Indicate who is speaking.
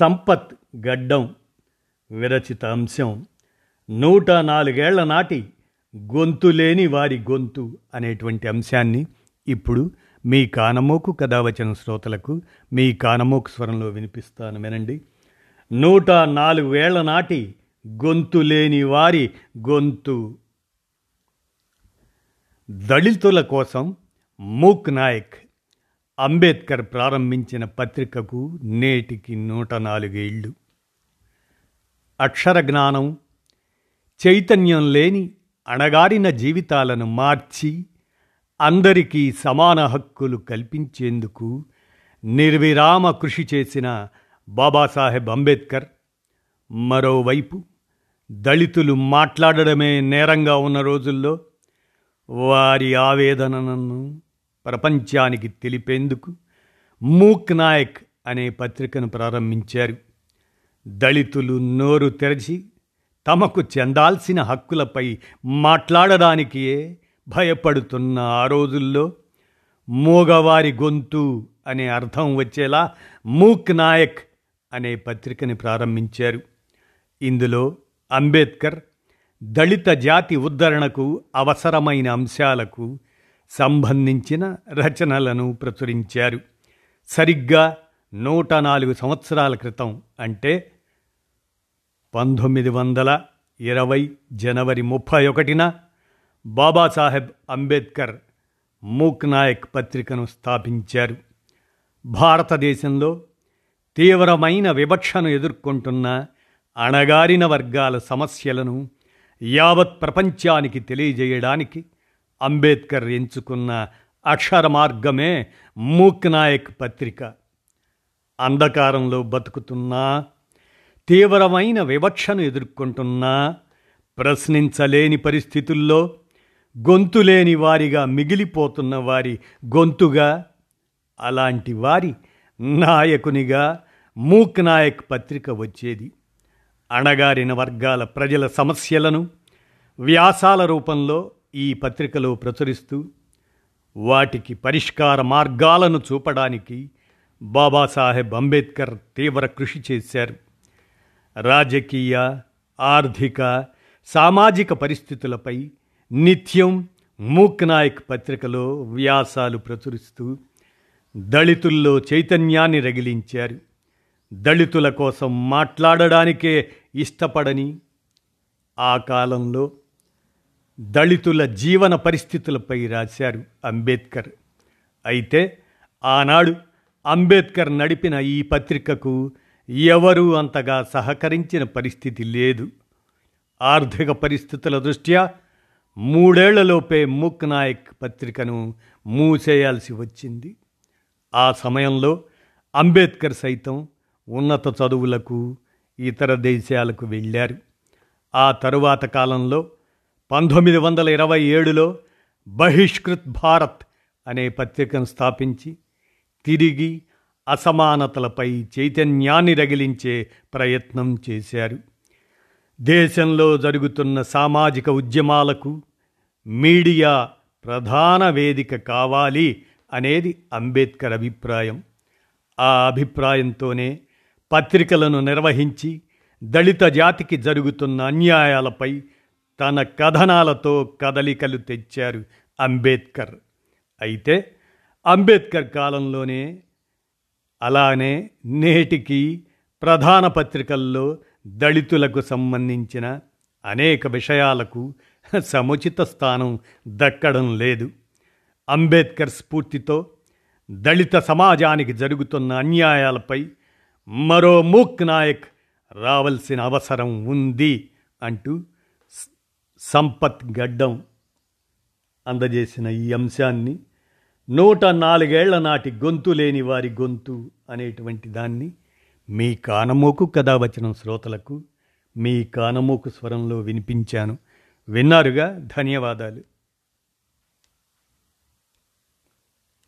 Speaker 1: సంపత్ గడ్డం విరచిత అంశం. నూట నాలుగేళ్ళ నాటి గొంతు లేని వారి గొంతు అనేటువంటి అంశాన్ని ఇప్పుడు మీ కానమోకు కథావచన శ్రోతలకు మీ కానమోకు స్వరంలో వినిపిస్తాను వినండి. నూట నాలుగు వేళ్ళ నాటి గొంతు లేని వారి గొంతు. దళితుల కోసం మూక్ నాయక్ అంబేద్కర్ ప్రారంభించిన పత్రికకు నేటికి నూట నాలుగేళ్ళు అక్షర జ్ఞానం చైతన్యం లేని అణగారిన జీవితాలను మార్చి అందరికీ సమాన హక్కులు కల్పించేందుకు నిర్విరామ కృషి చేసిన బాబాసాహెబ్ అంబేద్కర్. మరోవైపు దళితులు మాట్లాడడమే నేరంగా ఉన్న రోజుల్లో వారి ఆవేదనను ప్రపంచానికి తెలిపేందుకు మూక్ నాయక్ అనే పత్రికను ప్రారంభించారు. దళితులు నోరు తెరచి తమకు చెందాల్సిన హక్కులపై మాట్లాడడానికే భయపడుతున్న ఆ రోజుల్లో మూగవారి గొంతు అనే అర్థం వచ్చేలా మూక్ నాయక్ అనే పత్రికని ప్రారంభించారు. ఇందులో అంబేద్కర్ దళిత జాతి ఉద్ధరణకు అవసరమైన అంశాలకు సంబంధించిన రచనలను ప్రచురించారు. సరిగ్గా నూట నాలుగు సంవత్సరాల క్రితం అంటే పంతొమ్మిది వందల ఇరవై జనవరి ముప్పై ఒకటిన బాబాసాహెబ్ అంబేద్కర్ మూక్ నాయక్ పత్రికను స్థాపించారు. భారతదేశంలో తీవ్రమైన వివక్షను ఎదుర్కొంటున్న అణగారిన వర్గాల సమస్యలను యావత్ ప్రపంచానికి తెలియజేయడానికి అంబేద్కర్ ఎంచుకున్న అక్షర మార్గమే మూక్ నాయక్ పత్రిక. అంధకారంలో బతుకుతున్నా తీవ్రమైన వివక్షను ఎదుర్కొంటున్నా ప్రశ్నించలేని పరిస్థితుల్లో గొంతులేని వారిగా మిగిలిపోతున్న వారి గొంతుగా అలాంటి వారి నాయకునిగా మూక్ నాయక్ పత్రిక వచ్చేది. అణగారిన వర్గాల ప్రజల సమస్యలను వ్యాసాల రూపంలో ఈ పత్రికలో ప్రచురిస్తూ వాటికి పరిష్కార మార్గాలను చూపడానికి బాబాసాహెబ్ అంబేద్కర్ తీవ్ర కృషి చేశారు. రాజకీయ ఆర్థిక సామాజిక పరిస్థితులపై నిత్యం మూక్ నాయక్ పత్రికలో వ్యాసాలు ప్రచురిస్తూ దళితుల్లో చైతన్యాన్ని రగిలించారు. దళితుల కోసం మాట్లాడడానికే ఇష్టపడని ఆ కాలంలో దళితుల జీవన పరిస్థితులపై రాశారు అంబేద్కర్. అయితే ఆనాడు అంబేద్కర్ నడిపిన ఈ పత్రికకు ఎవరూ అంతగా సహకరించిన పరిస్థితి లేదు. ఆర్థిక పరిస్థితుల దృష్ట్యా మూడేళ్ళలోపే మూక్ నాయక్ పత్రికను మూసేయాల్సి వచ్చింది. ఆ సమయంలో అంబేద్కర్ సైతం ఉన్నత చదువులకు ఇతర దేశాలకు వెళ్ళారు. ఆ తరువాత కాలంలో పంతొమ్మిది వందల ఇరవై ఏడులో బహిష్కృత్ భారత్ అనే పత్రికను స్థాపించి తిరిగి అసమానతలపై చైతన్యాన్ని రగిలించే ప్రయత్నం చేశారు. దేశంలో జరుగుతున్న సామాజిక ఉద్యమాలకు మీడియా ప్రధాన వేదిక కావాలి అనేది అంబేద్కర్ అభిప్రాయం. ఆ అభిప్రాయంతోనే పత్రికలను నిర్వహించి దళిత జాతికి జరుగుతున్న అన్యాయాలపై తన కథనాలతో కదలికలు తెచ్చారు అంబేద్కర్. అయితే అంబేద్కర్ కాలంలోనే అలానే నేటికి ప్రధాన పత్రికల్లో దళితులకు సంబంధించిన అనేక విషయాలకు సముచిత స్థానం దక్కడం లేదు. అంబేద్కర్ స్ఫూర్తితో దళిత సమాజానికి జరుగుతున్న అన్యాయాలపై మరో మూక్ నాయక్ రావాల్సిన అవసరం ఉంది అంటూ సంపత్ గడ్డం అందజేసిన ఈ అంశాన్ని నూట నాలుగేళ్ళ నాటి గొంతు లేని వారి గొంతు అనేటువంటి దాన్ని మీ కానమోకు కథావచనం శ్రోతలకు మీ కానమోకు స్వరంలో వినిపించాను. విన్నారుగా? ధన్యవాదాలు.